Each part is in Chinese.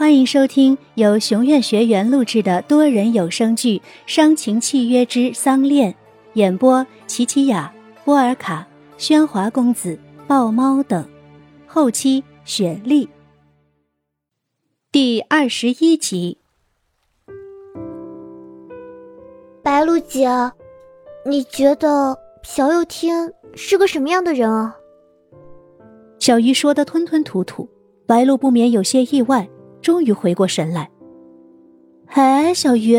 欢迎收听由熊院学员录制的多人有声剧《伤情契约之丧恋》，演播：琪琪雅、波尔卡、喧哗公子、豹猫等，后期雪莉。第二十一集。白露姐，你觉得朴佑天是个什么样的人啊？小鱼说的吞吞吐吐，白露不免有些意外。终于回过神来，哎，小鱼，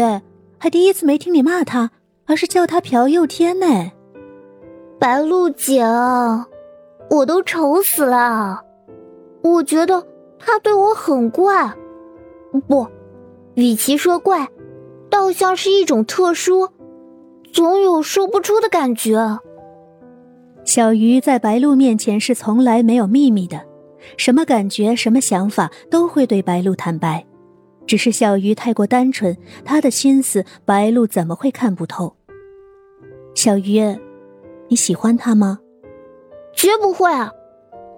还第一次没听你骂他，而是叫他朴佑天呢。白露姐，我都愁死了。我觉得他对我很怪，不，与其说怪，倒像是一种特殊，总有说不出的感觉。小鱼在白露面前是从来没有秘密的。什么感觉，什么想法，都会对白露坦白。只是小鱼太过单纯，他的心思白露怎么会看不透？小鱼，你喜欢他吗？绝不会啊！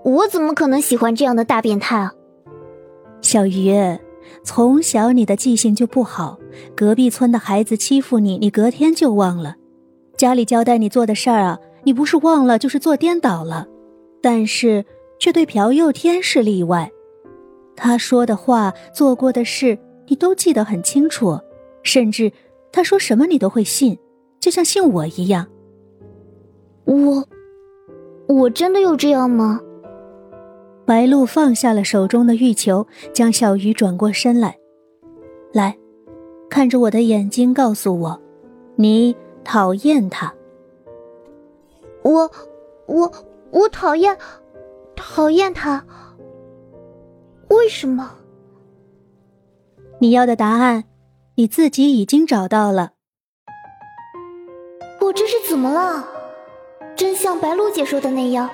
我怎么可能喜欢这样的大变态啊？小鱼，从小你的记性就不好，隔壁村的孩子欺负你，你隔天就忘了；家里交代你做的事儿啊，你不是忘了，就是做颠倒了。但是。却对朴佑天是例外，他说的话、做过的事，你都记得很清楚，甚至他说什么你都会信，就像信我一样。我，我真的有这样吗？白露放下了手中的玉球，将小鱼转过身来，来，看着我的眼睛，告诉我，你讨厌他。我，我，我讨厌。讨厌他？为什么？你要的答案，你自己已经找到了。我这是怎么了？真像白露姐说的那样，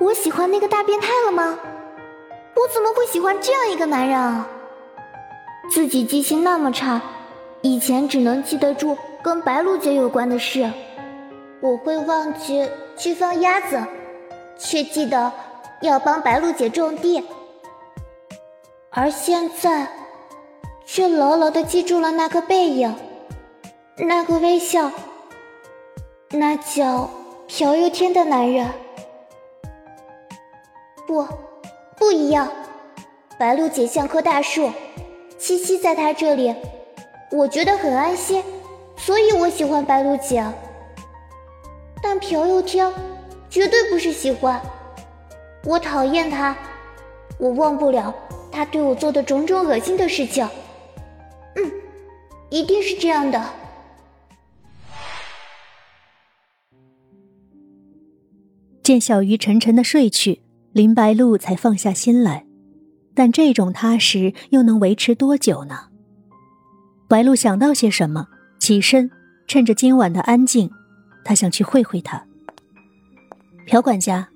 我喜欢那个大变态了吗？我怎么会喜欢这样一个男人啊？自己记性那么差，以前只能记得住跟白露姐有关的事，我会忘记去放鸭子，却记得。要帮白露姐种地，而现在却牢牢的记住了那个背影，那个微笑，那叫朴佑天的男人。不，不一样。白露姐像棵大树，栖息在她这里，我觉得很安心，所以我喜欢白露姐。但朴佑天绝对不是喜欢。我讨厌他，我忘不了他对我做的种种恶心的事情。嗯，一定是这样的。见小鱼沉沉的睡去，林白露才放下心来。但这种踏实又能维持多久呢？白露想到些什么，起身，趁着今晚的安静，他想去会会他。朴管家。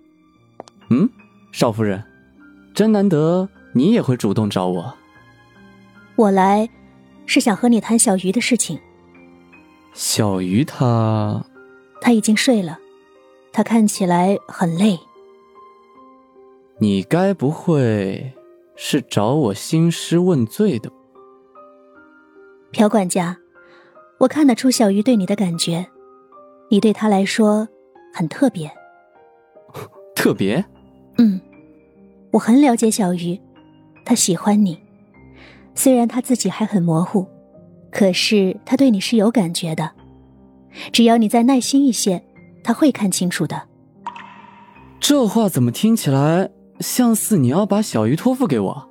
嗯。少夫人，真难得你也会主动找我。我来，是想和你谈小鱼的事情。小鱼他……他已经睡了，他看起来很累。你该不会是找我兴师问罪的？朴管家，我看得出小鱼对你的感觉，你对他来说很特别。特别。嗯，我很了解小鱼，他喜欢你，虽然他自己还很模糊，可是他对你是有感觉的。只要你再耐心一些，他会看清楚的。这话怎么听起来像是你要把小鱼托付给我？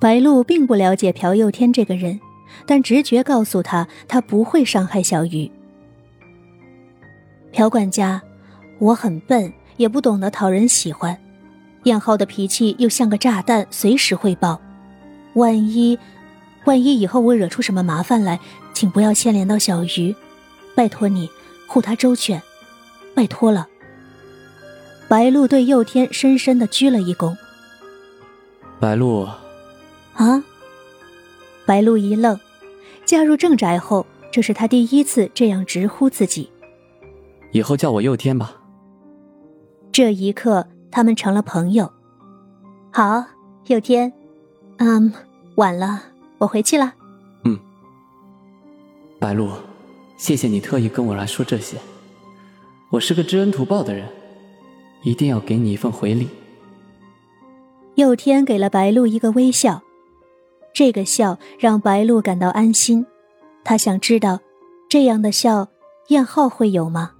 白露并不了解朴佑天这个人，但直觉告诉他，他不会伤害小鱼。朴管家，我很笨，也不懂得讨人喜欢。燕浩的脾气又像个炸弹，随时会爆。万一，万一以后我惹出什么麻烦来，请不要牵连到小鱼，拜托你护他周全，拜托了。白露对佑天深深的鞠了一躬。白露，啊！白露一愣，嫁入正宅后，这是她第一次这样直呼自己。以后叫我佑天吧。这一刻。他们成了朋友。好，佑天，嗯，晚了，我回去了。嗯，白露，谢谢你特意跟我来说这些。我是个知恩图报的人，一定要给你一份回礼。佑天给了白露一个微笑，这个笑让白露感到安心。他想知道，这样的笑，燕浩会有吗？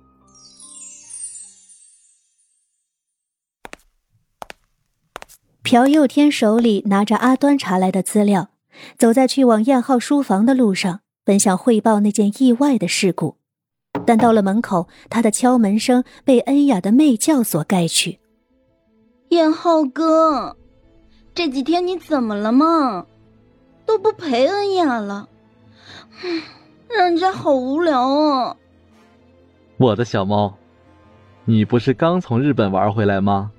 朴佑天手里拿着阿端查来的资料，走在去往燕浩书房的路上，本想汇报那件意外的事故，但到了门口，他的敲门声被恩雅的媚叫所盖去。燕浩哥，这几天你怎么了嘛？都不陪恩雅了，让人家好无聊啊！我的小猫，你不是刚从日本玩回来吗？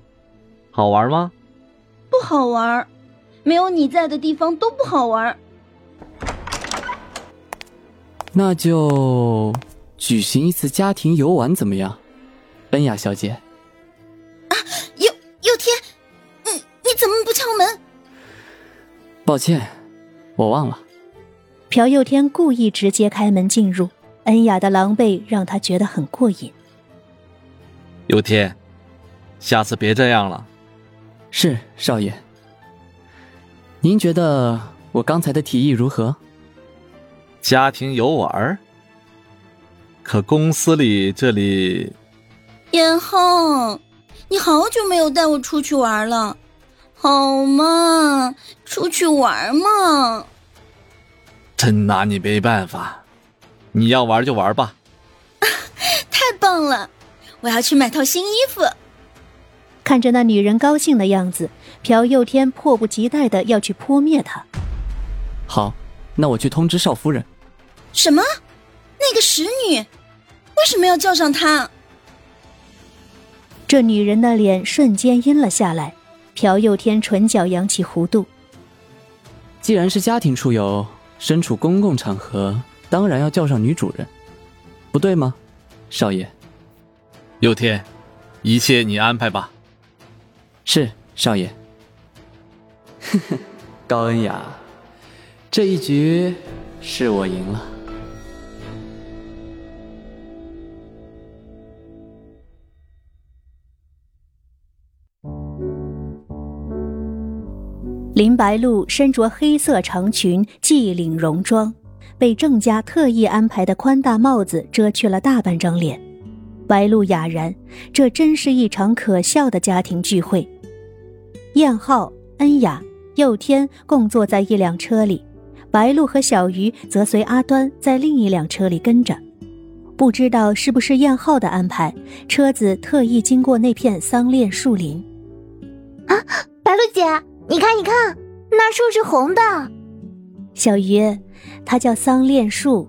好玩吗？不好玩，没有你在的地方都不好玩。那就举行一次家庭游玩怎么样，恩雅小姐？啊，佑佑天，你你怎么不敲门？抱歉，我忘了。朴佑天故意直接开门进入，恩雅的狼狈让他觉得很过瘾。佑天，下次别这样了。是少爷，您觉得我刚才的提议如何？家庭游玩？可公司里这里……严浩，你好久没有带我出去玩了，好嘛，出去玩嘛！真拿你没办法，你要玩就玩吧。太棒了，我要去买套新衣服。看着那女人高兴的样子，朴佑天迫不及待的要去扑灭她。好，那我去通知少夫人。什么？那个使女为什么要叫上她？这女人的脸瞬间阴了下来。朴佑天唇角扬起弧度。既然是家庭出游，身处公共场合，当然要叫上女主人，不对吗，少爷？佑天，一切你安排吧。是少爷。呵呵，高恩雅，这一局是我赢了。林白露身着黑色长裙，系领戎装，被郑家特意安排的宽大帽子遮去了大半张脸。白露哑然，这真是一场可笑的家庭聚会。燕浩、恩雅、佑天共坐在一辆车里，白露和小鱼则随阿端在另一辆车里跟着。不知道是不是燕浩的安排，车子特意经过那片桑恋树林。啊，白露姐，你看，你看，那树是红的。小鱼，它叫桑恋树。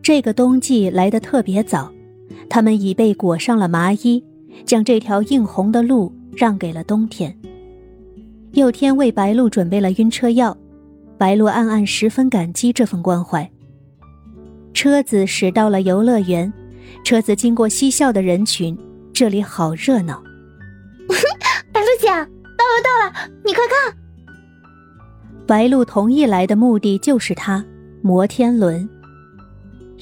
这个冬季来得特别早，它们已被裹上了麻衣，将这条映红的路让给了冬天。佑天为白露准备了晕车药，白露暗暗十分感激这份关怀。车子驶到了游乐园，车子经过嬉笑的人群，这里好热闹。白露姐，到了到了，你快看！白露同意来的目的就是他——摩天轮。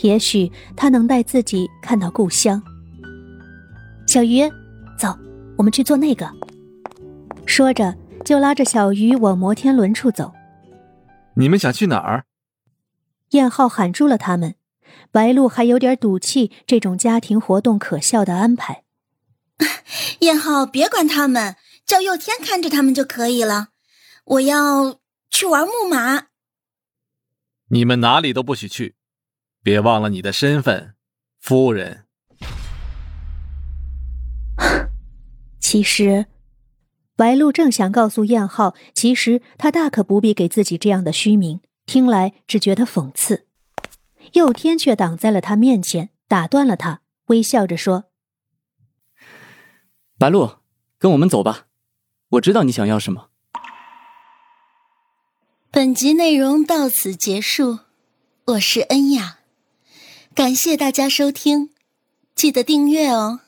也许他能带自己看到故乡。小鱼，走，我们去做那个。说着。就拉着小鱼往摩天轮处走。你们想去哪儿？燕浩喊住了他们。白露还有点赌气，这种家庭活动可笑的安排。燕浩，别管他们，叫佑天看着他们就可以了。我要去玩木马。你们哪里都不许去，别忘了你的身份，夫人。其实。白露正想告诉燕浩，其实他大可不必给自己这样的虚名，听来只觉得讽刺。佑天却挡在了他面前，打断了他，微笑着说：“白露，跟我们走吧，我知道你想要什么。”本集内容到此结束，我是恩雅，感谢大家收听，记得订阅哦。